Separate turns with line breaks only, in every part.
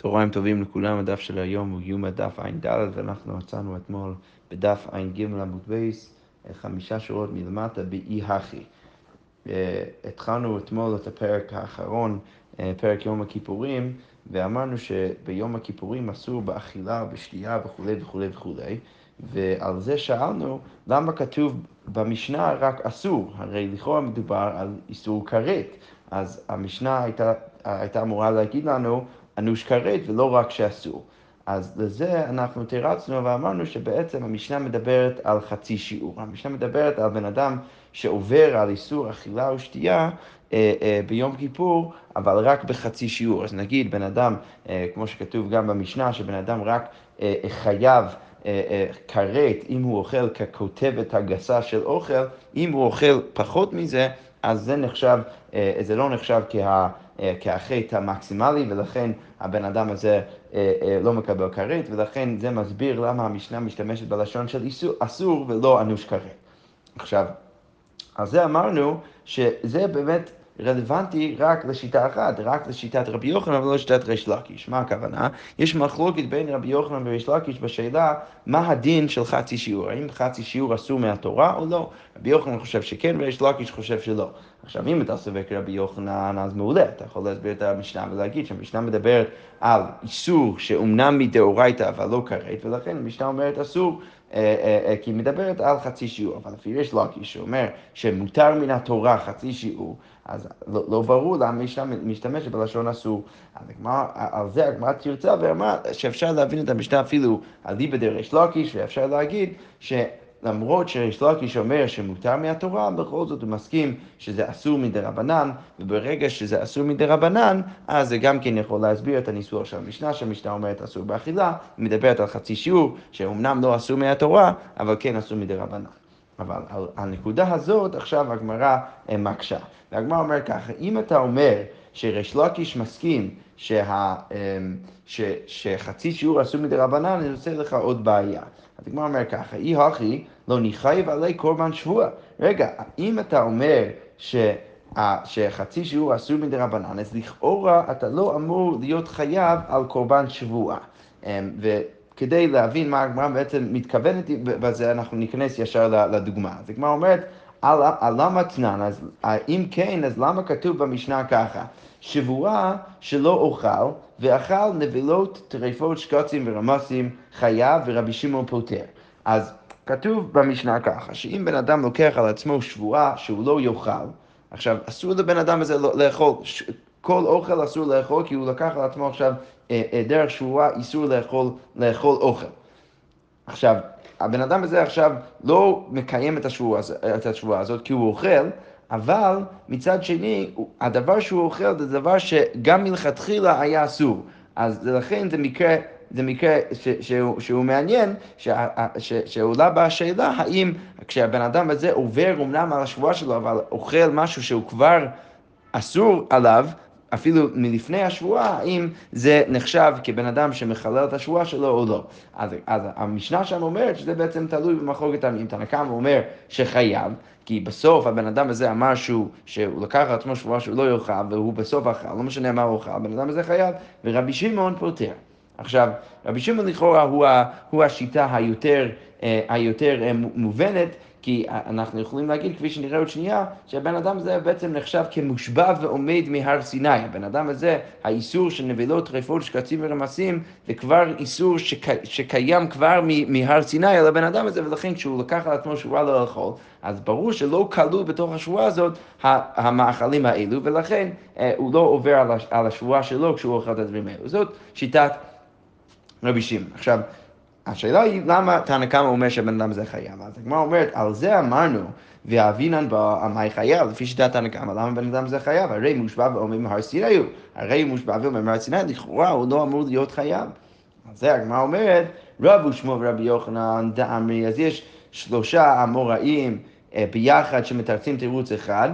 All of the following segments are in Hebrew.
צהריים טובים לכולם, הדף של היום הוא יום הדף ע"ד, ואנחנו מצאנו אתמול בדף ע"ג עמוד בייס, חמישה שורות מלמטה באי הכי. התחלנו אתמול את הפרק האחרון, פרק יום הכיפורים, ואמרנו שביום הכיפורים אסור באכילה, בשתייה וכולי וכולי וכולי, ועל זה שאלנו למה כתוב במשנה רק אסור, הרי לכאורה מדובר על איסור כרת, אז המשנה הייתה, הייתה אמורה להגיד לנו אנוש כרת ולא רק שאסור. אז לזה אנחנו תירצנו ואמרנו שבעצם המשנה מדברת על חצי שיעור. המשנה מדברת על בן אדם שעובר על איסור אכילה או שתייה אה, אה, ביום כיפור, אבל רק בחצי שיעור. אז נגיד בן אדם, אה, כמו שכתוב גם במשנה, שבן אדם רק חייב כרת אם הוא אוכל ככותבת הגסה של אוכל, אם הוא אוכל פחות מזה, אז זה נחשב, אה, זה לא נחשב כה... אה, כהחטא המקסימלי, ולכן הבן אדם הזה אה, לא מקבל כרת, ולכן זה מסביר למה המשנה משתמשת בלשון של איסור, אסור ולא אנוש כרת. עכשיו, על זה אמרנו שזה באמת רלוונטי רק לשיטה אחת, רק לשיטת רבי יוחנן ולא לשיטת ריש לקיש. מה הכוונה? יש מחלוקת בין רבי יוחנן וריש לקיש בשאלה מה הדין של חצי שיעור, האם חצי שיעור אסור מהתורה או לא. רבי יוחנן חושב שכן וריש לקיש חושב שלא. עכשיו, אם אתה סובר כרבי יוחנן, אז מעולה, אתה יכול להסביר את המשנה ולהגיד שהמשנה מדברת על איסור שאומנם מדאורייתא אבל לא כרת, ולכן המשנה אומרת אסור. אה, אה, אה, כי היא מדברת על חצי שיעור, אבל אפילו יש לקיש שאומר שמותר מן התורה חצי שיעור, אז לא, לא ברור למה היא משתמשת בלשון אסור. על זה הגמרא תרצה ואמרה שאפשר להבין את המשנה אפילו על ליבא דריש לקיש, ואפשר להגיד ש... למרות שיש לקיש אומר שמותר מהתורה, בכל זאת הוא מסכים שזה אסור מדי רבנן, וברגע שזה אסור מדי רבנן, אז זה גם כן יכול להסביר את הניסוח של המשנה, שהמשנה אומרת אסור באכילה, מדברת על חצי שיעור, שאומנם לא אסור מהתורה, אבל כן אסור מדי רבנן. אבל על הנקודה הזאת עכשיו הגמרא אה, מקשה. והגמרא אומר ככה, אם אתה אומר שריש לקיש מסכים שה, אמ, ש, שחצי שיעור אסור מדי רבנן, אני רוצה לך עוד בעיה. אז הגמרא אומר ככה, אי הכי לא נחייב עלי קורבן שבוע. רגע, אם אתה אומר ש... שחצי שיעור אסור מדי רבנן, אז לכאורה אתה לא אמור להיות חייב על קורבן שבוע. אמ, וכדי להבין מה הגמרא בעצם מתכוונת בזה, אנחנו ניכנס ישר לדוגמה. אז הגמרא אומרת, למה תנן, אז אם כן, אז למה כתוב במשנה ככה? שבועה שלא אוכל, ואכל נבלות, טרפות, שקצים ורמסים, חייב ורבי שמעון פוטר. אז כתוב במשנה ככה, שאם בן אדם לוקח על עצמו שבועה שהוא לא יאכל, עכשיו אסור לבן אדם הזה לא- לאכול, כל אוכל אסור לאכול כי הוא לקח על עצמו עכשיו אה, אה, דרך שבועה איסור לאכול, לאכול אוכל. עכשיו, הבן אדם הזה עכשיו לא מקיים את השבועה, את השבועה הזאת כי הוא אוכל, אבל מצד שני, הדבר שהוא אוכל זה דבר שגם מלכתחילה היה אסור. אז לכן זה מקרה, זה מקרה ש, שהוא, שהוא מעניין, ש, ש, שעולה בה השאלה האם כשהבן אדם הזה עובר אמנם על השבועה שלו, אבל אוכל משהו שהוא כבר אסור עליו, אפילו מלפני השבועה, האם זה נחשב כבן אדם שמחלל את השבועה שלו או לא. אז, אז המשנה שם אומרת שזה בעצם תלוי במחלוקת העמים. תנא קמא אומר שחייב, כי בסוף הבן אדם הזה אמר שהוא, שהוא לקח על עצמו שבועה שהוא לא יאכל, והוא בסוף אכל, לא משנה מה הוא אוכל, הבן אדם הזה חייב, ורבי שמעון פותר. עכשיו, רבי שמעון לכאורה הוא, הוא השיטה היותר, אה, היותר אה, מובנת, כי אנחנו יכולים להגיד, כפי שנראה עוד שנייה, שהבן אדם הזה בעצם נחשב כמושבע ועומד מהר סיני. הבן אדם הזה, האיסור של נבלות, טרפות, שקצים ורמסים, זה כבר איסור שק, שקיים כבר מהר סיני על הבן אדם הזה, ולכן כשהוא לקח על עצמו שורה לא לאכול, אז ברור שלא כלול בתוך השבועה הזאת המאכלים האלו, ולכן אה, הוא לא עובר על השבועה שלו כשהוא אוכל את הדברים האלו. זאת שיטת רבי שמעון. עכשיו, השאלה היא למה תנא קמא אומר שהבן אדם הזה חייב. אז הגמרא אומרת, על זה אמרנו, ואבינן במאי חייב, לפי שיטת תנא קמא, למה בן אדם הזה חייב? הרי מושבע ואומר מהר סיני הוא, הרי מושבע ואומר מהר סיני, לכאורה הוא לא אמור להיות חייב. על זה הגמרא אומרת, רב ושמו ורבי יוחנן דאמרי, אז יש שלושה אמוראים. אה, ביחד שמתרצים תירוץ אחד,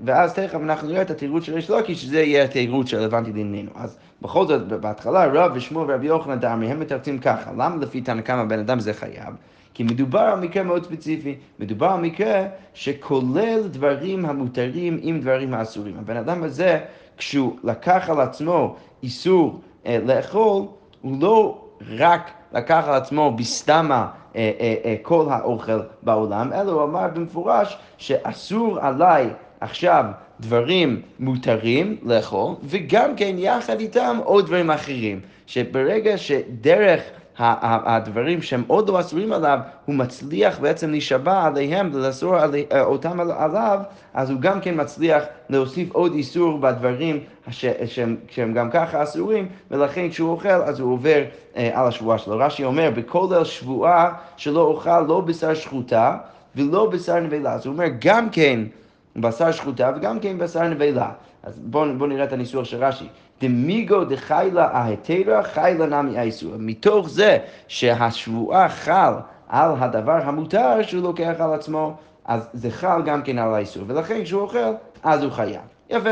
ואז תכף אנחנו נראה את התירוץ של ריש לוקי, שזה יהיה התירוץ שרלוונטי לענייננו. אז בכל זאת, בהתחלה רב ושמואל ורבי יוחנן דמי, הם מתרצים ככה, למה לפי תנא קמא בן אדם זה חייב? כי מדובר על מקרה מאוד ספציפי, מדובר על מקרה שכולל דברים המותרים עם דברים האסורים. הבן אדם הזה, כשהוא לקח על עצמו איסור אה, לאכול, הוא לא רק לקח על עצמו בסתמה אה, אה, אה, כל האוכל בעולם, אלא הוא אמר במפורש שאסור עליי עכשיו דברים מותרים לאכול, וגם כן יחד איתם עוד דברים אחרים. שברגע שדרך הדברים שהם עוד לא אסורים עליו, הוא מצליח בעצם להישבע עליהם ולאסור עלי, אותם עליו, אז הוא גם כן מצליח להוסיף עוד איסור בדברים ש, שהם, שהם גם ככה אסורים, ולכן כשהוא אוכל אז הוא עובר אה, על השבועה שלו. רש"י אומר, בכל ליל שבועה שלא אוכל לא בשר שחוטה ולא בשר נבלה. אז הוא אומר, גם כן בשר שחוטה וגם כן בשר נבלה. אז בואו בוא נראה את הניסוח של רש"י. דמיגו דחיילה ההתרה חיילה נמי האיסור. מתוך זה שהשבועה חל על הדבר המותר שהוא לוקח על עצמו, אז זה חל גם כן על האיסור. ולכן כשהוא אוכל, אז הוא חייב. יפה.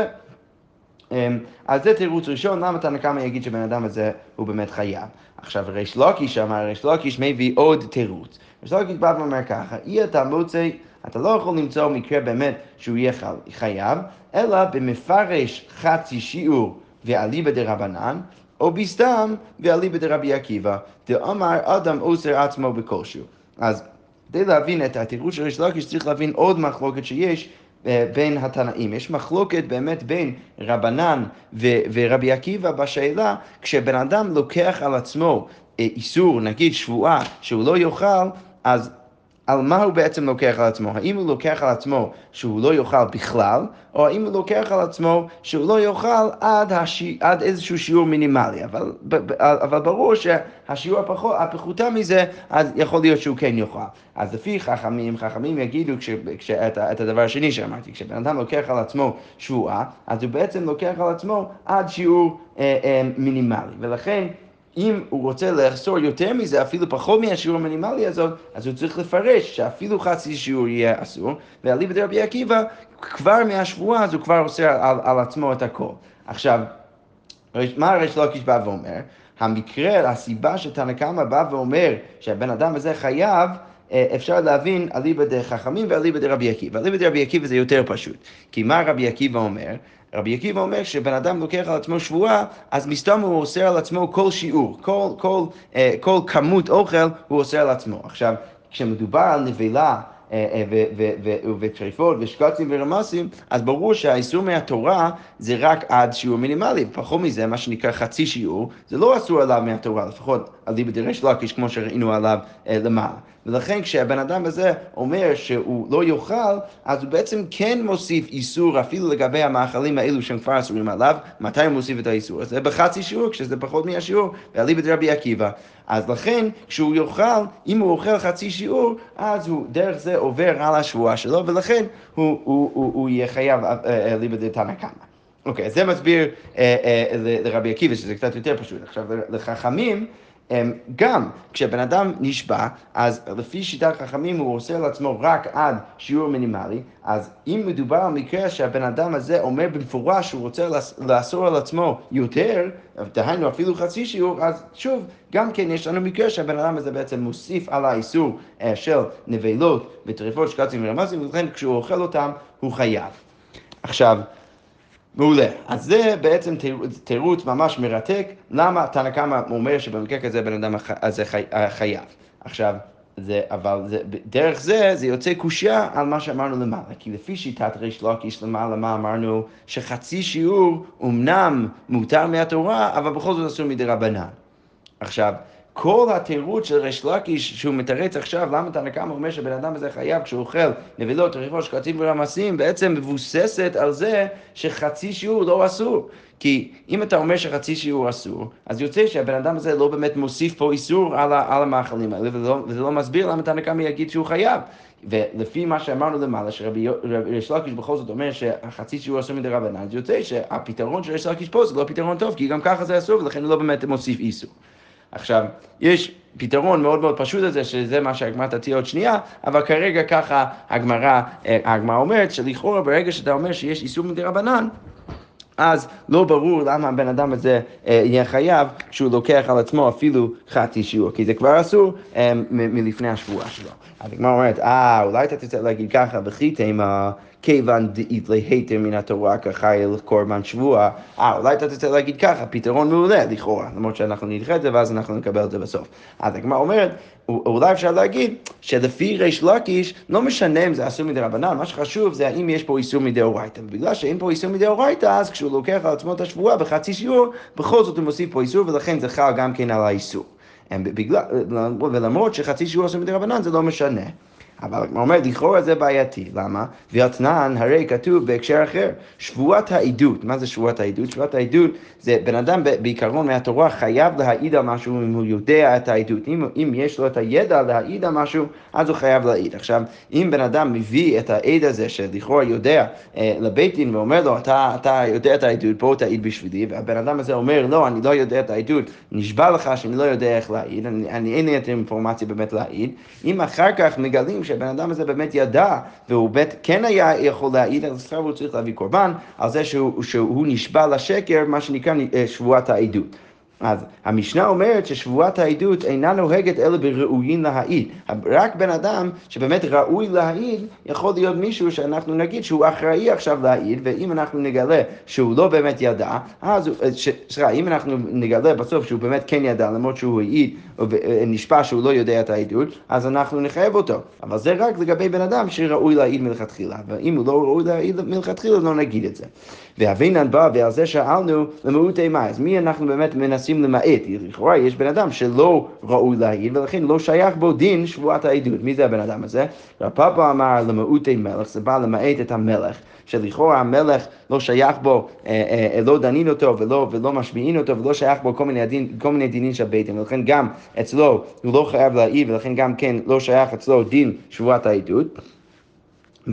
אמ, אז זה תירוץ ראשון, למה תנא קמא יגיד שבן אדם הזה הוא באמת חייב. עכשיו ריש לוקיש אמר, ריש לוקיש מביא עוד תירוץ. ריש לוקיש בא ואומר ככה, אי אתה מוצא, אתה לא יכול למצוא מקרה באמת שהוא יהיה חייב, אלא במפרש חצי שיעור ואליבא דרבנן, או בסתם ואליבא דרבי עקיבא, דאמר אדם אוסר עצמו בכלשהו. אז כדי להבין את התירוץ של ריש לקיש צריך להבין עוד מחלוקת שיש אה, בין התנאים. יש מחלוקת באמת בין רבנן ו- ורבי עקיבא בשאלה, כשבן אדם לוקח על עצמו אה, איסור, נגיד שבועה, שהוא לא יאכל, אז על מה הוא בעצם לוקח על עצמו? האם הוא לוקח על עצמו שהוא לא יאכל בכלל, או האם הוא לוקח על עצמו שהוא לא יאכל עד, הש... עד איזשהו שיעור מינימלי. אבל, אבל ברור שהשיעור הפחות, הפחותה מזה, אז יכול להיות שהוא כן יאכל. אז לפי חכמים, חכמים יגידו כש, כש, את, את הדבר השני שאמרתי, כשבן אדם לוקח על עצמו שבועה, אז הוא בעצם לוקח על עצמו עד שיעור אה, אה, מינימלי. ולכן אם הוא רוצה לאסור יותר מזה, אפילו פחות מהשיעור המינימלי הזאת, אז הוא צריך לפרש שאפילו חצי שיעור יהיה אסור, ואליבא דרבי עקיבא, כבר מהשבועה אז הוא כבר אוסר על, על עצמו את הכל. עכשיו, מה הריש לוקיש בא ואומר? המקרה, הסיבה שתנא קמא בא ואומר שהבן אדם הזה חייב, אפשר להבין אליבא דחכמים ואליבא דרבי עקיבא. אליבא דרבי עקיבא זה יותר פשוט. כי מה רבי עקיבא אומר? רבי עקיבא אומר שבן אדם לוקח על עצמו שבועה, אז מסתם הוא אוסר על עצמו כל שיעור, כל, כל, אה, כל כמות אוכל הוא אוסר על עצמו. עכשיו, כשמדובר על נבלה אה, וטריפות ושקצים ורמסים, אז ברור שהאיסור מהתורה זה רק עד שיעור מינימלי, פחות מזה, מה שנקרא חצי שיעור, זה לא אסור עליו מהתורה, לפחות על דיבר דרש לקיש, כמו שראינו עליו למעלה. ולכן כשהבן אדם הזה אומר שהוא לא יאכל, אז הוא בעצם כן מוסיף איסור אפילו לגבי המאכלים האלו שהם כבר אסורים עליו, מתי הוא מוסיף את האיסור הזה? בחצי שיעור, כשזה פחות מהשיעור, ואליבא דרבי עקיבא. אז לכן, כשהוא יאכל, אם הוא אוכל חצי שיעור, אז הוא דרך זה עובר על השבועה שלו, ולכן הוא, הוא, הוא, הוא יהיה חייב אליבא אה, דתנא קמא. אוקיי, אז זה מסביר אה, אה, לרבי עקיבא, שזה קצת יותר פשוט. עכשיו, לחכמים, גם כשבן אדם נשבע, אז לפי שיטת חכמים הוא עושה לעצמו רק עד שיעור מינימלי, אז אם מדובר על מקרה שהבן אדם הזה אומר במפורש שהוא רוצה לאסור על עצמו יותר, דהיינו אפילו חצי שיעור, אז שוב, גם כן יש לנו מקרה שהבן אדם הזה בעצם מוסיף על האיסור אה, של נבלות וטריפות, שקצים ורמזים, ולכן כשהוא אוכל אותם הוא חייב. עכשיו, מעולה. אז זה בעצם תירוץ ממש מרתק, למה תנא קמא אומר שבמקרה כזה בן אדם הזה אה, חייב. עכשיו, זה, אבל זה, דרך זה, זה יוצא קושייה על מה שאמרנו למעלה. כי לפי שיטת ריש לוקיש למעלה, מה אמרנו? שחצי שיעור אמנם מותר מהתורה, אבל בכל זאת אסור מדי רבנן. עכשיו, כל התירוץ של ריש לקיש שהוא מתרץ עכשיו למה תנא קמא אומר שבן אדם הזה חייב כשהוא אוכל נבלות, רכיבות, שקצים ורמסים בעצם מבוססת על זה שחצי שיעור לא אסור. כי אם אתה אומר שחצי שיעור אסור, אז יוצא שהבן אדם הזה לא באמת מוסיף פה איסור על, על המאכלים האלה, ולא, וזה לא מסביר למה תנא קמא יגיד שהוא חייב. ולפי מה שאמרנו למעלה, שרבי ריש לקיש בכל זאת אומר שהחצי שיעור אסור מדי רבנן, אז יוצא שהפתרון של ריש לקיש פה זה לא פתרון טוב, כי גם ככה זה אסור, ולכן הוא לא באמת מוסיף איסור. עכשיו, יש פתרון מאוד מאוד פשוט לזה, שזה מה שהגמרא תציע עוד שנייה, אבל כרגע ככה הגמרא, אה, הגמרא אומרת שלכאורה ברגע שאתה אומר שיש איסור מדי רבנן, אז לא ברור למה הבן אדם הזה אה, יהיה חייב כשהוא לוקח על עצמו אפילו חצי שיעור, כי זה כבר אסור אה, מלפני השבועה שלו. אז הגמרא אומרת, אה, אולי אתה תרצה להגיד ככה, וכי תימא, כיוון דאית להיתר מן התורה כחיל קורבן שבוע. אה, אולי אתה תרצה להגיד ככה, פתרון מעולה לכאורה, למרות שאנחנו נדחה את זה ואז אנחנו נקבל את זה בסוף. אז הגמרא אומרת, אולי אפשר להגיד שלפי ריש לקיש, לא משנה אם זה אסור מדי רבנן, מה שחשוב זה האם יש פה איסור מדאורייתא. ובגלל שאין פה איסור מדאורייתא, אז כשהוא לוקח על עצמו את השבועה בחצי שיעור, בכל זאת הוא מוסיף פה איסור, ולכן זה חל גם כן על האיסור. בגלל, ולמרות שחצי שיעור אסור מדי רבנן זה לא משנה. אבל הוא אומר, לכאורה זה בעייתי, למה? ואתנן, הרי כתוב בהקשר אחר, שבועת העדות, מה זה שבועת העדות? שבועת העדות זה בן אדם בעיקרון מהתורה חייב להעיד על משהו אם הוא יודע את העדות. אם, אם יש לו את הידע להעיד על משהו, אז הוא חייב להעיד. עכשיו, אם בן אדם מביא את העד הזה, שלכאורה יודע, אה, לבית דין ואומר לו, אתה, אתה יודע את העדות, בוא תעיד בשבילי, והבן אדם הזה אומר, לא, אני לא יודע את העדות, נשבע לך שאני לא יודע איך להעיד, אני, אני אין לי את האינפורמציה באמת להעיד. אם אחר כך מגלים שהבן אדם הזה באמת ידע, והוא בית, כן היה יכול להעיד, אז עכשיו הוא צריך להביא קורבן על זה שהוא, שהוא נשבע לשקר, מה שנקרא אה, שבועת העדות. אז המשנה אומרת ששבועת העדות אינה נוהגת אלא בראויים להעיד. רק בן אדם שבאמת ראוי להעיד, יכול להיות מישהו שאנחנו נגיד שהוא אחראי עכשיו להעיד, ואם אנחנו נגלה שהוא לא באמת ידע, אז, סליחה, אם אנחנו נגלה בסוף שהוא באמת כן ידע, למרות שהוא העיד, נשפע שהוא לא יודע את העדות, אז אנחנו נחייב אותו. אבל זה רק לגבי בן אדם שראוי להעיד מלכתחילה, ואם הוא לא ראוי להעיד מלכתחילה, לא נגיד את זה. ואבינן בא, ועל זה שאלנו למעוט אימה. אז מי אנחנו באמת מנסים למעט? לכאורה יש בן אדם שלא ראוי להעיד, ולכן לא שייך בו דין שבועת העדות. מי זה הבן אדם הזה? רב פאפה אמר למעוטי מלך, זה בא למעט את המלך. שלכאורה המלך לא שייך בו, אה, אה, לא דנין אותו ולא, ולא משביעין אותו ולא שייך בו כל מיני, דין, כל מיני דינים של בית דין, ולכן גם אצלו הוא לא חייב להעיד ולכן גם כן לא שייך אצלו דין שבועת העדות.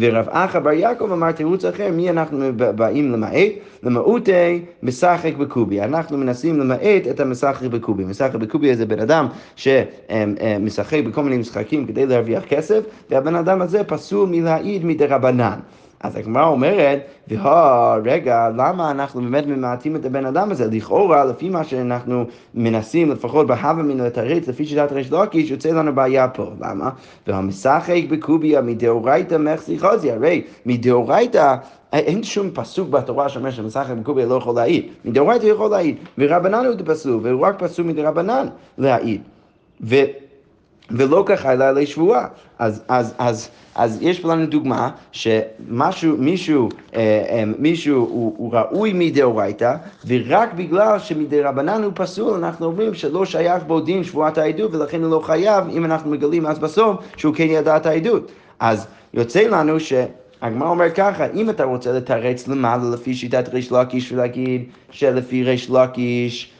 ורב אחא בר יעקב אמר תירוץ אחר, מי אנחנו באים למעט? למעוטי משחק בקובי. אנחנו מנסים למעט את המשחק בקובי. משחק בקובי זה בן אדם שמשחק בכל מיני משחקים כדי להרוויח כסף, והבן אדם הזה פסול מלהעיד מדי רבנן. אז הגמרא אומרת, והא, רגע, למה אנחנו באמת ממעטים את הבן אדם הזה? לכאורה, לפי מה שאנחנו מנסים, לפחות בהווה מן לתרץ, לפי שיטת ריש לוקיש, יוצא לנו בעיה פה. למה? והמשחק בקוביה מדאורייתא מחזי חוזי, הרי מדאורייתא אין שום פסוק בתורה שאומר שמשחק בקוביה לא יכול להעיד. מדאורייתא יכול להעיד, ורבנן הוא פסול, והוא רק פסול מדרבנן להעיד. ו... ולא כחיילה עלי שבועה. אז, אז, אז, אז יש לנו דוגמה שמשהו, מישהו, אה, אה, מישהו הוא, הוא ראוי מדאורייתא, ורק בגלל שמדרבנן הוא פסול, אנחנו אומרים שלא שייך בו דין שבועת העדות, ולכן הוא לא חייב, אם אנחנו מגלים אז בסוף שהוא כן ידע את העדות. אז יוצא לנו ש... הגמרא אומר ככה, אם אתה רוצה לתרץ למעלה לפי שיטת ריש לקיש ולהגיד שלפי ריש לקיש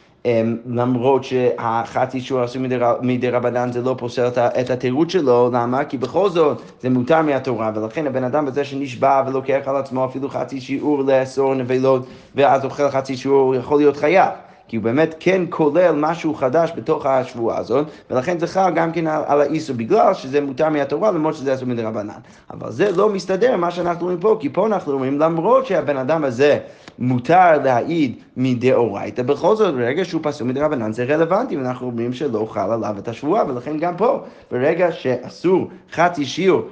למרות שהחצי אישור עשוי מדי רבנן זה לא פוסל את התירוץ שלו, למה? כי בכל זאת זה מותר מהתורה, ולכן הבן אדם הזה שנשבע ולוקח על עצמו אפילו חצי שיעור לאסור נבלות, ואז אוכל חצי שיעור, יכול להיות חייב. כי הוא באמת כן כולל משהו חדש בתוך השבועה הזאת, ולכן זה חל גם כן על, על האיסור, בגלל שזה מותר מהתורה, למרות שזה אסור מדי רבנן. אבל זה לא מסתדר מה שאנחנו רואים פה, כי פה אנחנו רואים, למרות שהבן אדם הזה מותר להעיד מדאורייתא, בכל זאת ברגע שהוא פסול מדרבנן זה רלוונטי, ואנחנו אומרים שלא חל עליו את השבועה, ולכן גם פה, ברגע שאסור חצי שיעור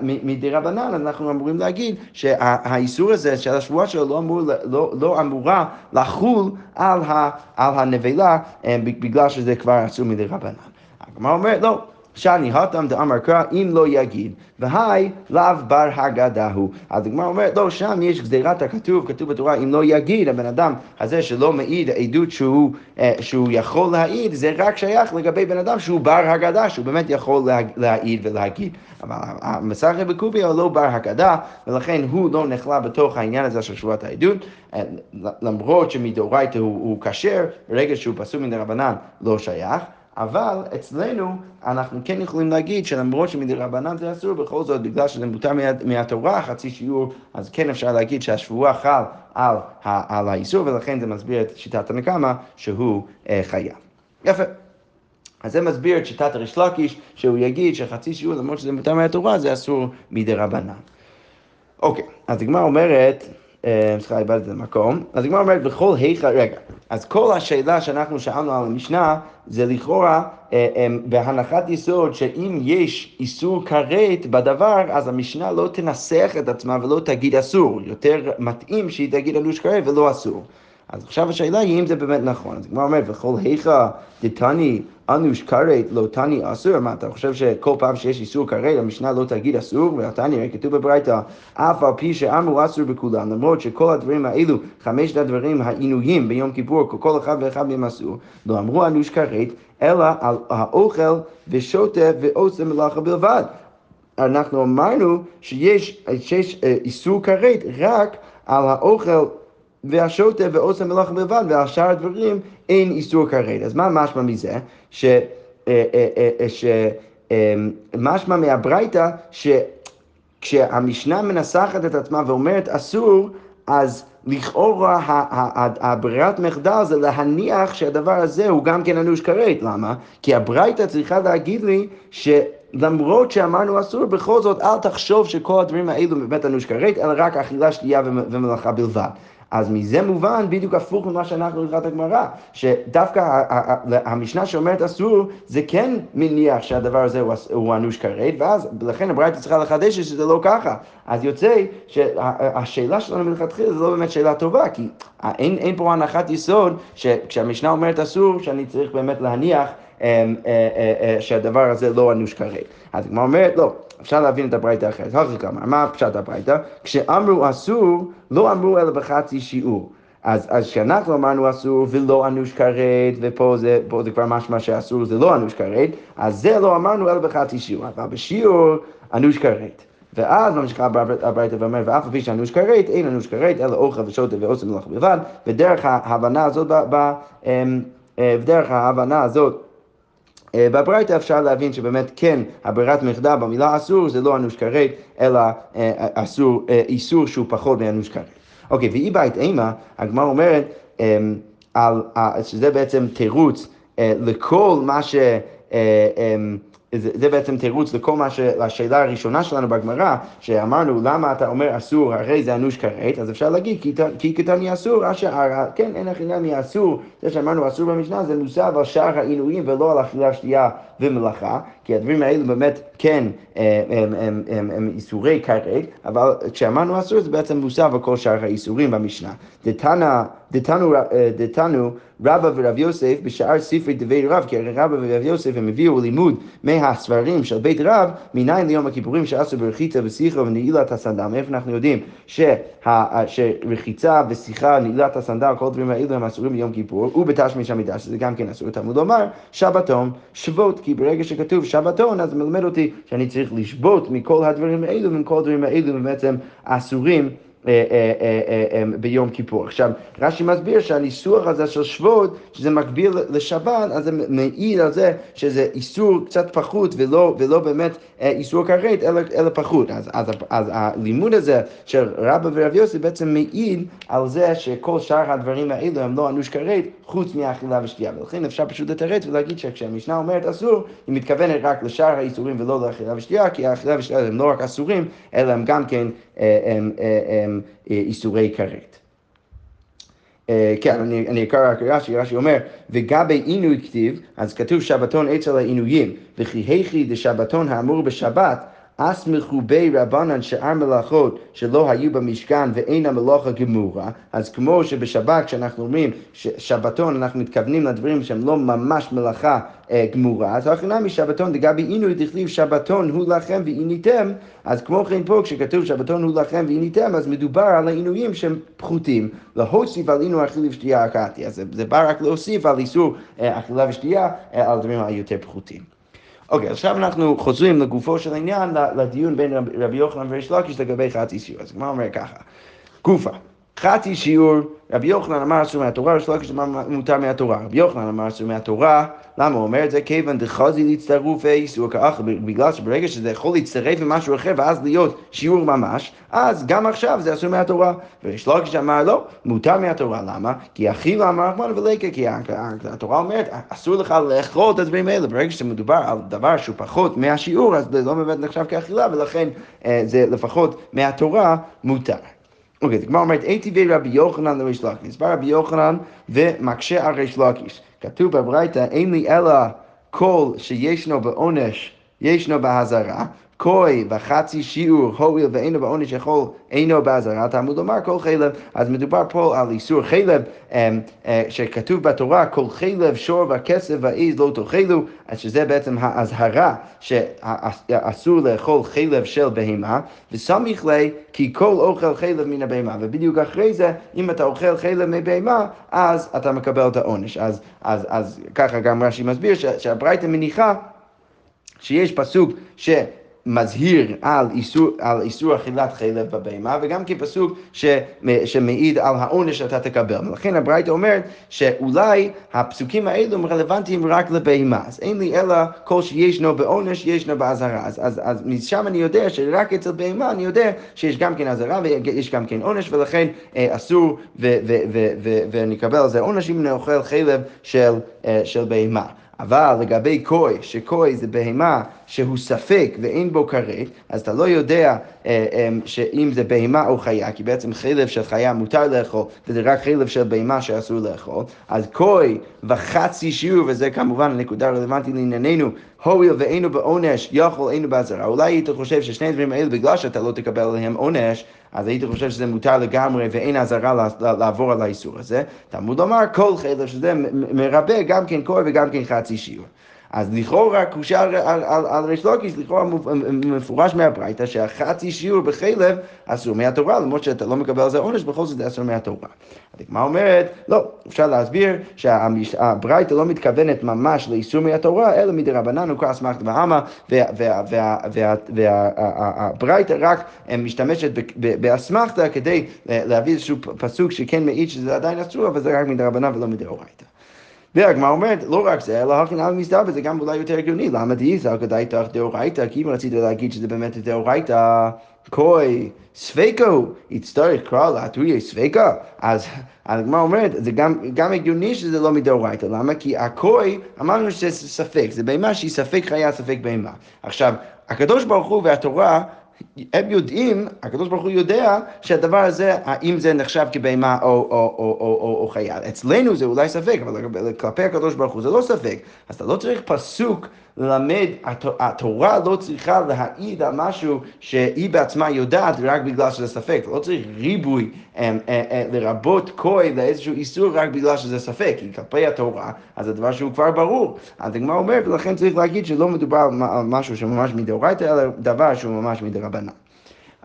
מדרבנן, אנחנו אמורים להגיד שהאיסור הזה של השבועה שלו לא, אמור, לא, לא אמורה לחול על, ה, על הנבלה, אה, בגלל שזה כבר אסור מדרבנן. הגמרא אומרת, לא. שאני התם דאמר קרא אם לא יגיד, והי לאו בר הגדה הוא. אז הגמרא אומרת, לא, שם יש גזירת הכתוב, כתוב בתורה, אם לא יגיד, הבן אדם הזה שלא מעיד עדות שהוא, אה, שהוא יכול להעיד, זה רק שייך לגבי בן אדם שהוא בר הגדה, שהוא באמת יכול לה, להעיד ולהגיד. אבל המסכת בקוביה הוא לא בר הגדה, ולכן הוא לא נכלל בתוך העניין הזה של שבועת העדות, אה, למרות שמדאורייתא הוא כשר, ברגע שהוא פסול מן הרבנן לא שייך. אבל אצלנו אנחנו כן יכולים להגיד שלמרות שמדרבנן זה אסור, בכל זאת בגלל שזה מותר מהתורה, חצי שיעור, אז כן אפשר להגיד שהשבועה חל על, על האיסור, ולכן זה מסביר את שיטת הנקמה שהוא אה, חייב. יפה. אז זה מסביר את שיטת הריש לקיש, שהוא יגיד שחצי שיעור, למרות שזה מותר מהתורה, זה אסור מדרבנן. אוקיי, אז הגמרא אומרת, סליחה, איבדתי את המקום. אז הגמרא אומרת, בכל היכא, רגע, אז כל השאלה שאנחנו שאלנו על המשנה, זה לכאורה בהנחת יסוד שאם יש איסור כרת בדבר, אז המשנה לא תנסח את עצמה ולא תגיד אסור. יותר מתאים שהיא תגיד אנוש כרת ולא אסור. אז עכשיו השאלה היא אם זה באמת נכון. אז הגמרא אומרת, וכל היכא דתני אנוש כרת לא תני אסור, מה אתה חושב שכל פעם שיש איסור כרת המשנה לא תגיד אסור? ותני, כתוב בברייתא, אף על פי שאמרו אסור בכולם, למרות שכל הדברים האלו, חמשת הדברים העינויים ביום כיפור, כל אחד ואחד מהם אסור, לא אמרו אנוש כרת, אלא על האוכל ושוטה ועושה מלאכה בלבד. אנחנו אמרנו שיש, שיש איסור כרת רק על האוכל והשוטה ועושה מלאכה בלבד, ועל שאר הדברים אין איסור כרת. אז מה משמע מזה? ש... שמשמע מהברייתא שכשהמשנה מנסחת את עצמה ואומרת אסור, אז לכאורה הברירת מחדל זה להניח שהדבר הזה הוא גם כן אנוש כרת. למה? כי הברייתא צריכה להגיד לי ש... למרות שאמרנו אסור, בכל זאת אל תחשוב שכל הדברים האלו באמת אנוש כרת, אלא רק אכילה, שתייה ומלאכה בלבד. אז מזה מובן בדיוק הפוך ממה שאנחנו לקראת הגמרא, שדווקא המשנה שאומרת אסור, זה כן מניח שהדבר הזה הוא אנוש כרת, ואז לכן הברייתא צריכה לחדש שזה לא ככה. אז יוצא שהשאלה שלנו מלכתחילה זה לא באמת שאלה טובה, כי אין, אין פה הנחת יסוד שכשהמשנה אומרת אסור, שאני צריך באמת להניח שהדבר הזה לא אנוש כרת. אז הגמרא אומרת, לא, אפשר להבין את הברייתא האחרת. אחר כך מה פשט הברייתא? כשאמרו אסור, לא אמרו אלא בחצי שיעור. אז, כשאנחנו אמרנו אסור ולא אנוש כרת, ופה זה, זה כבר משמע שאסור זה לא אנוש כרת, אז זה לא אמרנו אלא בחצי שיעור, אבל בשיעור אנוש כרת. ואז ממשיכה הברייתא ואומרת, ואף על פי שאנוש כרת, אין אנוש כרת, אלא אוכל ושוטה ועושה מלאכה בלבד, ודרך ההבנה הזאת, אמ, בדרך ההבנה הזאת, אה, בברייתא אפשר להבין שבאמת כן, הברירת מחדל במילה אסור זה לא אנוש כרת, אלא אה, אסור, אה, איסור שהוא פחות מאנוש כרת. אוקיי, ואי בית אימה, הגמרא אומרת, אמ, שזה בעצם תירוץ לכל מה ש... זה, זה בעצם תירוץ לכל מה ש... לשאלה הראשונה שלנו בגמרא, שאמרנו למה אתה אומר אסור, הרי זה אנוש כרת, אז אפשר להגיד כי קטני אסור, אשר, כן, אין אכילה מאסור, זה שאמרנו אסור במשנה זה מוסב על שאר העינויים ולא על אכילה, שתייה ומלאכה, כי הדברים האלו באמת כן הם, הם, הם, הם, הם איסורי כרת, אבל כשאמרנו אסור זה בעצם מוסב על כל שאר האיסורים במשנה. דתנו רבא ורב יוסף בשאר ספרי דבי רב, כי הרי רבא ורב יוסף הם הביאו לימוד מהספרים של בית רב, מניין ליום הכיפורים שעשו ברחיצה ושיחה ונעילת הסנדל. מאיפה אנחנו יודעים שרחיצה ושיחה, נעילת הסנדל, כל הדברים האלו הם אסורים ביום כיפור, ובתשמיש המידה, שזה גם כן אסור. תלמוד לומר, שבתון, שבות, כי ברגע שכתוב שבתון, אז מלמד אותי שאני צריך לשבות מכל הדברים האלו, ומכל הדברים האלו הם בעצם אסורים. אה, אה, אה, ביום כיפור. עכשיו, רש"י מסביר שהניסוח הזה של שבועות, שזה מקביל לשבת, אז זה מעיד על זה שזה איסור קצת פחות ולא, ולא באמת איסור כרת, אלא, אלא פחות. אז, אז, אז הלימוד הזה של רבא ורב יוסי בעצם מעיד על זה שכל שאר הדברים האלו הם לא אנוש כרת, חוץ מאכילה ושתייה. ולכן אפשר פשוט לתרץ ולהגיד שכשהמשנה אומרת אסור, היא מתכוונת רק לשאר האיסורים ולא לאכילה ושתייה, כי האכילה ושתייה הם לא רק אסורים, אלא הם גם כן הם, הם, איסורי כרת. כן, אני אקרא רק רש"י, רש"י אומר, וגבי עינוי כתיב, אז כתוב שבתון אצל העינויים, וכי היכי דשבתון האמור בשבת, אסמכו בי רבנן שאר מלאכות שלא היו במשכן ואין המלאכה גמורה, אז כמו שבשבת כשאנחנו אומרים שבתון אנחנו מתכוונים לדברים שהם לא ממש מלאכה אה, גמורה, אז הכנה משבתון דגבי עינוי דכתיב שבתון הוא לכם ועיניתם, אז כמו כן פה כשכתוב שבתון הוא לכם ועיניתם, אז מדובר על העינויים שהם פחותים, להוסיף על עינוי אכילה ושתייה הקעתי, אז זה בא רק להוסיף על איסור אה, אכילה ושתייה אה, על דברים היותר פחותים. אוקיי, עכשיו אנחנו חוזרים לגופו של עניין, לדיון בין רבי יוחנן וריש לקיש לגבי חצי שיעור. אז מה אומר ככה? גופה, חצי שיעור, רבי יוחנן אמר אסור מהתורה, ריש לקיש אמר מותר מהתורה. רבי יוחנן אמר אסור מהתורה, למה הוא אומר את זה? כיוון דחזי להצטרוף איסור כאח, בגלל שברגע שזה יכול להצטרף למשהו אחר ואז להיות שיעור ממש, אז גם עכשיו זה אסור מהתורה. וריש לקיש אמר לא, מותר מהתורה, למה? כי אכילה אמר רחמן ולקה, כי התורה אומרת, אסור לך לאכול את הדברים האלה, ברגע שמדובר על דבר שהוא פחות מהשיעור, אז זה לא באמת נחשב כאכילה, ולכן אה, זה לפחות מהתורה מותר. אוקיי, הגמרא אומרת, אין טבעי רבי יוחנן לריש לקיש. בא רבי יוחנן ומקשה על ריש לקיש. כתוב בברייתא, אין לי אלא קול שישנו בעונש, ישנו באזהרה, כוי וחצי שיעור, הואיל ואינו בעונש יכול, אינו באזהרה, תלמוד לומר כל חלב, אז מדובר פה על איסור חלב, אמ, אה, שכתוב בתורה, כל חלב, שור וכסף ועז לא תאכלו, שזה בעצם האזהרה שאסור לאכול חלב של בהמה, וסמיך לי כי כל אוכל חלב מן הבהמה, ובדיוק אחרי זה, אם אתה אוכל חלב מבהמה, אז אתה מקבל את העונש. אז, אז, אז ככה גם רש"י מסביר שהברייתא מניחה שיש פסוק ש... מזהיר על איסור, על איסור אכילת חלב בבהמה, וגם כפסוק ש, שמעיד על העונש שאתה תקבל. ולכן הברייתא אומרת שאולי הפסוקים האלו הם רלוונטיים רק לבהמה. אז אין לי אלא כל שישנו בעונש, ישנו באזהרה. אז, אז, אז משם אני יודע שרק אצל בהמה אני יודע שיש גם כן אזהרה ויש גם כן עונש, ולכן אה, אסור ואני אקבל על זה עונש אם אני אוכל חלב של, אה, של בהמה. אבל לגבי קוי, שקוי זה בהמה שהוא ספק ואין בו כרת, אז אתה לא יודע אה, אה, שאם זה בהמה או חיה, כי בעצם חלב של חיה מותר לאכול, וזה רק חלב של בהמה שאסור לאכול, אז קוי וחצי שיעור, וזה כמובן הנקודה הרלוונטית לענייננו, הואיל ואינו בעונש, יכול אינו באזהרה. אולי היית חושב ששני הדברים האלה, בגלל שאתה לא תקבל עליהם עונש, אז היית חושב שזה מותר לגמרי ואין אזהרה לעבור על האיסור הזה. תלמוד לומר כל חלב, שזה מרבה גם כן קור וגם כן חצי שיעור. אז לכאורה קושה על, על, על, על ריש לוקיש, לכאורה מפורש מהברייתא שהחצי שיעור בחלב אסור מהתורה, למרות שאתה לא מקבל על זה עונש, בכל זאת זה אסור מהתורה. הדגמרא אומרת, לא, אפשר להסביר שהברייתא לא מתכוונת ממש לאיסור מהתורה, אלא מדרבנן הוא אסמכתא ועמא, והברייתא רק משתמשת באסמכתא כדי להביא איזשהו פסוק שכן מעיד שזה עדיין אסור, אבל זה רק מדרבנן ולא מדאורייתא. והגמרא אומרת, לא רק זה, אלא הכי נעל מסתבר, זה גם אולי יותר הגיוני. למה דאיסא כדאיתך דאורייתא? כי אם רצית להגיד שזה באמת דאורייתא, כוי ספקו, יצטרך קרא להתריה ספקה. אז הגמרא אומרת, זה גם, גם הגיוני שזה לא מדאורייתא. למה? כי הכוי, אמרנו שזה ספק, זה בהמה שהיא ספק חיה, ספק בהמה. עכשיו, הקדוש ברוך הוא והתורה הם יודעים, הקדוש ברוך הוא יודע שהדבר הזה, האם זה נחשב כבהמה או, או, או, או, או, או חייל. אצלנו זה אולי ספק, אבל כלפי הקדוש ברוך הוא זה לא ספק. אז אתה לא צריך פסוק ללמד, התורה לא צריכה להעיד על משהו שהיא בעצמה יודעת רק בגלל שזה ספק. לא צריך ריבוי אה, אה, אה, לרבות כוי לאיזשהו איסור רק בגלל שזה ספק. כי כלפי התורה, אז זה דבר שהוא כבר ברור. אז הגמרא אומרת, ולכן צריך להגיד שלא מדובר על משהו שממש מדאורייתא, אלא דבר שהוא ממש מדרבנן.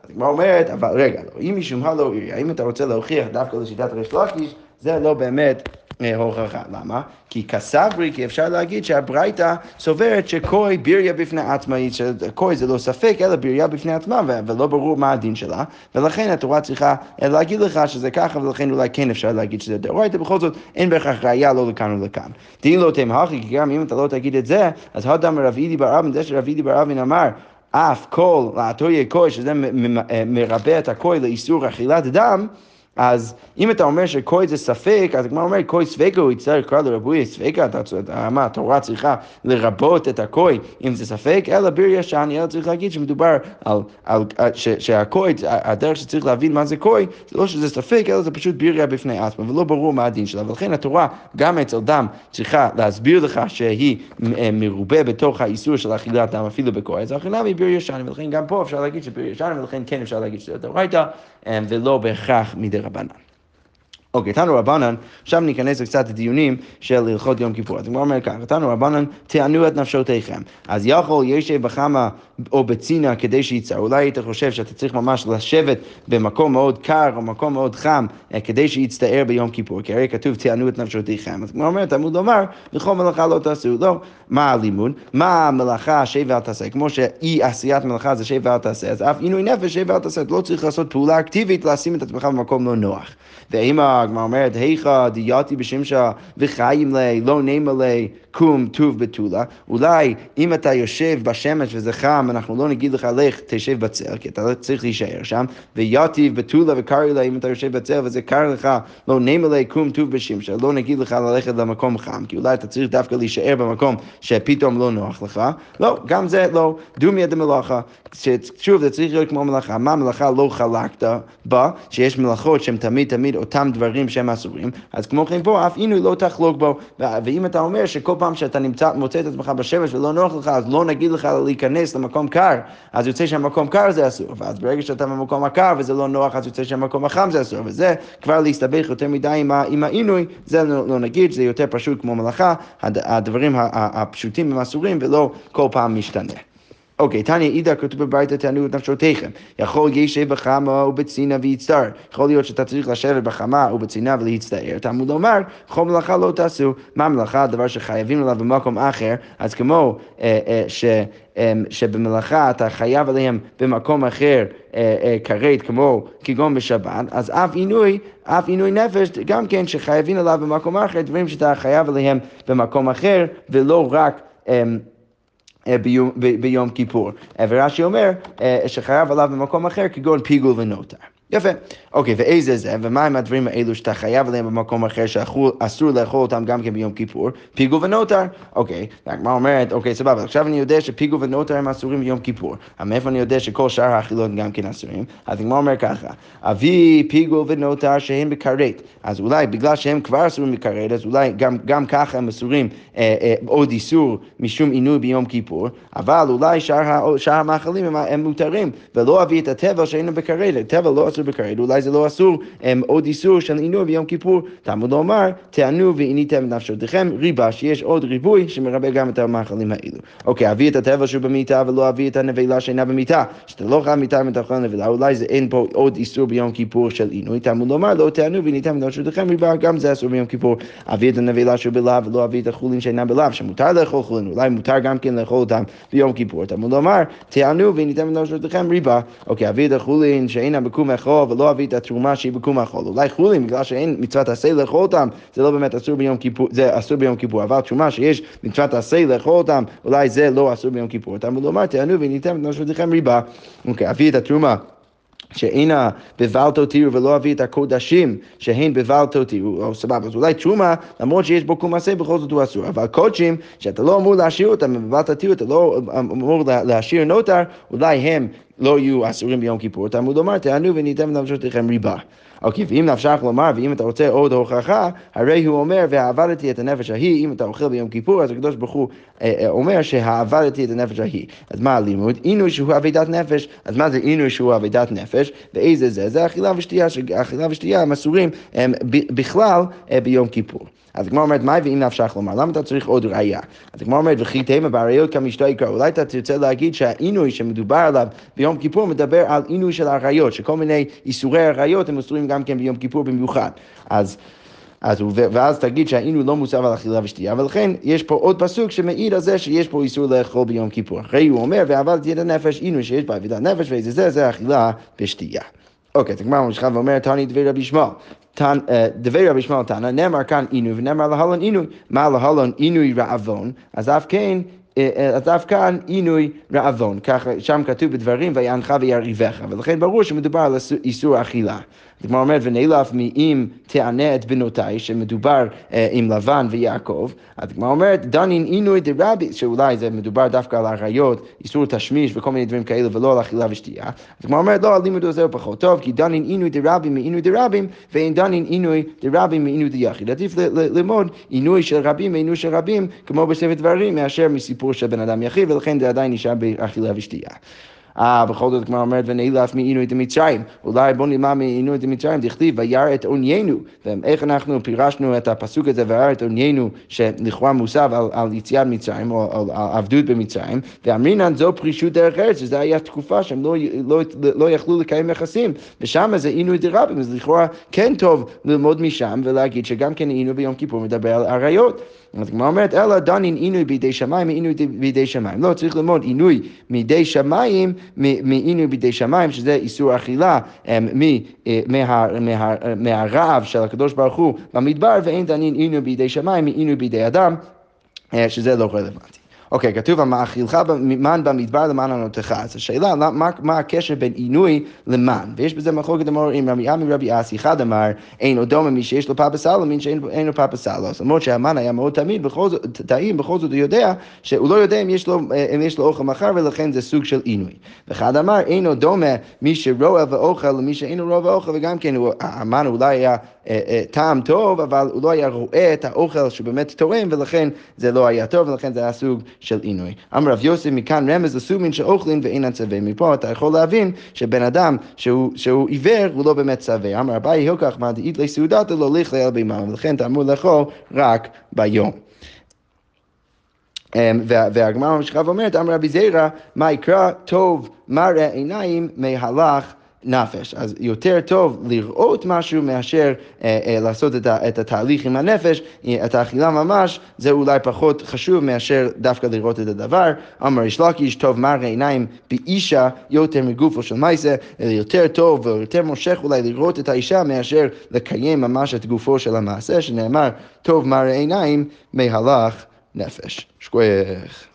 אז הגמרא אומרת, אבל רגע, לא, אם משום הלא עירי, האם אתה רוצה להוכיח דווקא לשיטת ריש לקיש, זה לא באמת הוכחה. למה? כי כסברי, כי אפשר להגיד שהברייתא סוברת שקוי ביריה בפני עצמה, שקוי זה לא ספק, אלא ביריה בפני עצמה, ולא ברור מה הדין שלה, ולכן התורה צריכה להגיד לך שזה ככה, ולכן אולי כן אפשר להגיד שזה דאורייתא, בכל זאת אין בהכרח ראייה לא לכאן ולכאן. דין לא תמהכי, כי גם אם אתה לא תגיד את זה, אז הדם רב אידי בר אבין, זה שרב אידי בר אבין אמר, אף כל לעתוי קוי, שזה אה, מרבה את הקוי לאיסור אכילת דם, אז אם אתה אומר שכוי זה ספק, אז הגמרא אומרת כוי ספקה, הוא יצטרך לקרוא לרבוי ספקה, מה, התורה צריכה לרבות את הכוי אם זה ספק, אלא ביר ישן, אלא צריך להגיד שמדובר על, על שהכוי, הדרך שצריך להבין מה זה כוי, זה לא שזה ספק, אלא זה פשוט ביריה בפני עצמה, ולא ברור מה הדין שלה, ולכן התורה גם אצל דם צריכה להסביר לך שהיא מרובה בתוך האיסור של אכילת דם אפילו בכוי, אז האכילה היא ביר ישן, ולכן גם פה אפשר להגיד שביר ישן, ולכן כן אפשר להגיד שזה דאורייתא, ולא בהכרח מדי רבנן. אוקיי, תנו רבנן, עכשיו ניכנס לקצת לדיונים של הלכות יום כיפור. אז הוא אומר ככה, תנו רבנן, תענו את נפשותיכם. אז יכול ישב בחמה או בצינה כדי שיצא. אולי היית חושב שאתה צריך ממש לשבת במקום מאוד קר או מקום מאוד חם אה, כדי שיצטער ביום כיפור, כי הרי כתוב תענו את נפשותיכם. אז הוא אומר, תלמוד לומר, בכל מלאכה לא תעשו. לא, מה הלימוד? מה המלאכה שב ואל תעשה? כמו שאי עשיית מלאכה זה שב ואל תעשה, אז אף עינוי נפש שב ואל תעשה. לא צריך לעשות פעולה אקטיבית לשים את עצמך במקום לא נוח. ואם הגמרא אומרת, היכא דייתי בשמשה וחיים לי, לא נעימה לי, קום טוב בתולה. אולי אם אתה יושב בשמש וזה חם, אנחנו לא נגיד לך, לך תשב בצל, כי אתה לא צריך להישאר שם, ויתיב בתולה וקר לי, אם אתה יושב בצל וזה קר לך, לא לי, קום טוב בשמשה, לא נגיד לך ללכת למקום חם, כי אולי אתה צריך דווקא להישאר במקום שפתאום לא נוח לך. לא, גם זה לא, דומיה דמלאכה. שוב, זה צריך להיות כמו מלאכה. מה מלאכה לא חלקת בה, שיש מלאכות שהן תמיד תמיד אותם דברים שהם אסורים, אז כמו כן פה, אף עינוי לא תחלוק בו. ואם אתה אומר שכל פעם שאתה נמצא, מוצא את עצמך בשמש ולא נוח לך, אז לא נגיד לך להיכנס למקום קר, אז יוצא שהמקום קר זה אסור. ואז ברגע שאתה במקום הקר וזה לא נוח, אז יוצא שהמקום החם זה אסור. וזה כבר להסתבך יותר מדי עם, עם העינוי, זה לא, לא נגיד, זה יותר פשוט כמו מלאכה, הדברים הפשוטים הם אסורים ולא כל פעם משתנה. אוקיי, תניא אידא כתוב בברייתא תענו את נפשותיכם. יכול ישב בחמה ובצינה ויצטער. יכול להיות שאתה צריך לשבת בחמה ובצינה ולהצטער. תלמוד לומר, כל מלאכה לא תעשו. מה מלאכה? דבר שחייבים עליו במקום אחר. אז כמו אה, אה, ש... אה, שבמלאכה אתה חייב עליהם במקום אחר אה, אה, כרת, כמו כגון בשבת, אז אף עינוי, אף עינוי נפש, גם כן שחייבים עליו במקום אחר, דברים שאתה חייב עליהם במקום אחר, ולא רק... אה, ביום, ביום כיפור. ורש"י אומר אה, שחייב עליו במקום אחר כגון פיגול ונוטר. יפה. אוקיי, ואיזה זה, ומה עם הדברים האלו שאתה חייב עליהם במקום אחר שאסור לאכול אותם גם כן ביום כיפור? פיגול ונוטר. אוקיי, והגמרא אומרת, אוקיי, סבבה, עכשיו אני יודע שפיגול ונוטר הם אסורים ביום כיפור. אבל מאיפה אני יודע שכל שאר האכילות גם כן אסורים? אז הגמרא אומר ככה, אבי פיגול ונוטר שהם בכרת. אז אולי בגלל שהם כבר אסורים בכרת, אז אולי גם, גם ככה הם אסורים אה, אה, עוד איסור משום עינוי ביום כיפור, אבל אולי שאר, שאר המאכלים הם, הם מותרים, ולא אביא את התבל שהיינו בכרת. התבל לא אסור בכרת, אולי זה לא אסור, הם עוד איסור של עינוי ביום כיפור. תלמוד לומר, תענו ועיניתם נפשותיכם ריבה, שיש עוד ריבוי שמרבה גם את המאכלים האלו. אוקיי, אביא את התבל שהוא במיטה ולא אביא את הנבלה שאינה במיטה. שאתה לא חייב מיטה אוכל נבלה, אולי זה אין פה עוד איסור ביום כיפור של עינוי. תלמוד לומר, לא תענו ועיניתם נפשותיכם ריבה, גם זה אסור ביום כיפור. אביא את הנבלה שהוא בלאו ולא אביא את החולין שאינם בלאו, שמותר לאכול חולין, אולי מותר גם כן לאכול אותם ביום כיפור. תלמוד לומר, תענו ועיניתם נפשותיכם ריבה. אוקיי, אביא את החולין שאינם בקום החול ולא אביא את התרומה שהיא בקום החול. אולי חולין, בגלל שאין מצוות עשה לאכול אותם, זה לא באמת אסור ביום כיפור, זה אסור ביום כיפור, אבל תרומה שיש מצוות עשה לאכול אותם, אולי זה לא אסור ביום כיפור. תלמוד לומר, תענו ועיניתם את נפשותיכם ריבה. אוקיי, אביא את התרומה. שאינה בבלת תותירו ולא אביא את הקודשים שהן בבלת תותירו, או סבבה, אז אולי תרומה, למרות שיש בו קומסה, בכל זאת הוא אסור. אבל קודשים, שאתה לא אמור להשאיר אותם בבלת תותירו, אתה לא אמור להשאיר נוטר, אולי הם לא יהיו אסורים ביום כיפור. תלמוד לומר, תענו וניתן לנפשותיכם ריבה. אוקיי, ואם נפשך לומר, ואם אתה רוצה עוד הוכחה, הרי הוא אומר, ועבדתי את הנפש ההיא, אם אתה אוכל ביום כיפור, אז הקדוש ברוך הוא אה, אה, אומר שהעבדתי את הנפש ההיא. אז מה הלימוד? עינוי שהוא אבידת נפש. אז מה זה עינוי שהוא אבידת נפש? ואיזה זה? זה אכילה ושתייה, שאכילה ושתייה הם אסורים בכלל אה, ביום כיפור. אז הגמרא אומרת, מה ואם נפשך לומר? למה אתה צריך עוד ראייה? אז הגמרא אומרת, וכי תימא באריות כמשתו יקרא. אולי אתה תרצה להגיד שהעינוי שמדובר עליו ביום כיפור מדבר על עינוי של אריות, שכל מיני איסורי אריות הם אסורים גם כן ביום כיפור במיוחד. אז... אז ואז תגיד שהעינוי לא מוסב על אכילה ושתייה, ולכן יש פה עוד פסוק שמעיד על זה שיש פה איסור לאכול ביום כיפור. אחרי הוא אומר, ועבדתי את הנפש, עינוי שיש בה עבודת נפש, ואיזה זה, זה אכילה ושתייה. אוקיי, אז הגמרא ממשיכה ואומרת, תני דברי רבי שמואל. דברי רבי שמואל תנא, נאמר כאן עינוי ונאמר להלון עינוי. מה להלון עינוי רעבון? אז אף כן אז אף כאן עינוי רעבון, ככה שם כתוב בדברים ויענך ויריבך, ולכן ברור שמדובר על איסור אכילה. הגמרא אומרת, ונאלף מאם תענה את בנותיי, שמדובר אה, עם לבן ויעקב, אז הגמרא אומרת, דנין עינוי דרבי, שאולי זה מדובר דווקא על אריות, איסור תשמיש וכל מיני דברים כאלה, ולא על אכילה ושתייה. אז הגמרא אומרת, לא, הלימוד הזה הוא פחות טוב, כי דנין עינוי דרבים מעינוי דרבים, ואין דנין עינוי דרבים מעינוי דיחיד. עדיף ללמוד עינוי של רבים מעינוי של רבים, כמו בספר דברים, מאשר מסיפור של בן אדם יחיד, ולכן זה עדיין נשאר באכילה ושתייה. אה, בכל זאת הגמרא אומרת, ונאלף מעינוי דמצרים. אולי בוא נלמד מעינוי דמצרים, דכתיב, וירא את עוניינו. ואיך אנחנו פירשנו את הפסוק הזה, וירא את עוניינו, שלכאורה מוסב על, על יציאת מצרים, או על, על עבדות במצרים, ואמרינן זו פרישות דרך ארץ, שזו הייתה תקופה שהם לא, לא, לא יכלו לקיים יחסים, ושם זה עינוי דרבים, אז לכאורה כן טוב ללמוד משם ולהגיד שגם כן עינוי ביום כיפור מדבר על עריות. אז הגמרא אומרת, אלא דנין עינוי בידי שמיים מעינוי בידי שמיים. לא, צריך ללמוד עינוי מידי שמיים מעינוי בידי שמיים, שזה איסור אכילה מהרעב של הקדוש ברוך הוא במדבר, ואין דנין עינוי בידי שמיים מעינוי בידי אדם, שזה לא רלוונטי. אוקיי, כתוב, המאכילך מן במדבר למען ענותך. אז השאלה, מה, מה הקשר בין עינוי למן? ויש בזה מחלוקת אמורים, רבי עמי ורבי אסי, אחד אמר, אין לו דומה מי שיש לו פאפה סלו, מי שאין לו פאפה סלו. אז למרות שהמן היה מאוד תמיד, בכל זאת, טעים, בכל זאת הוא יודע, שהוא לא יודע אם יש לו, אם יש לו אוכל מחר, ולכן זה סוג של עינוי. ואחד אמר, אינו דומה מי שרואה ואוכל למי שאינו רואה ואוכל, וגם כן, המן אולי היה אה, אה, טעם טוב, אבל הוא לא היה רואה את האוכל שבאמת תורם, ולכן זה לא היה טוב, ולכן זה היה סוג של עינוי. אמר רב יוסף, מכאן רמז לסומין שאוכלין ואין הצווה. מפה אתה יכול להבין שבן אדם שהוא, שהוא עיוור, הוא לא באמת צווה. אמר אביי הילקח מה דאית לסעודתו לא לכלה על בימה, ולכן אתה אמור לאכול רק ביום. אמ, והגמרא ממשיכה ואומרת, אמר רבי זיירא, מה יקרא טוב מראה עיניים מהלך נפש. אז יותר טוב לראות משהו מאשר אה, אה, לעשות את, ה, את התהליך עם הנפש, אה, את האכילה ממש, זה אולי פחות חשוב מאשר דווקא לראות את הדבר. אמר יש לקיש, טוב מראה עיניים באישה יותר מגופו של מייסה, אלא יותר טוב ויותר מושך אולי לראות את האישה מאשר לקיים ממש את גופו של המעשה, שנאמר, טוב מראה עיניים מהלך נפש. שכוח.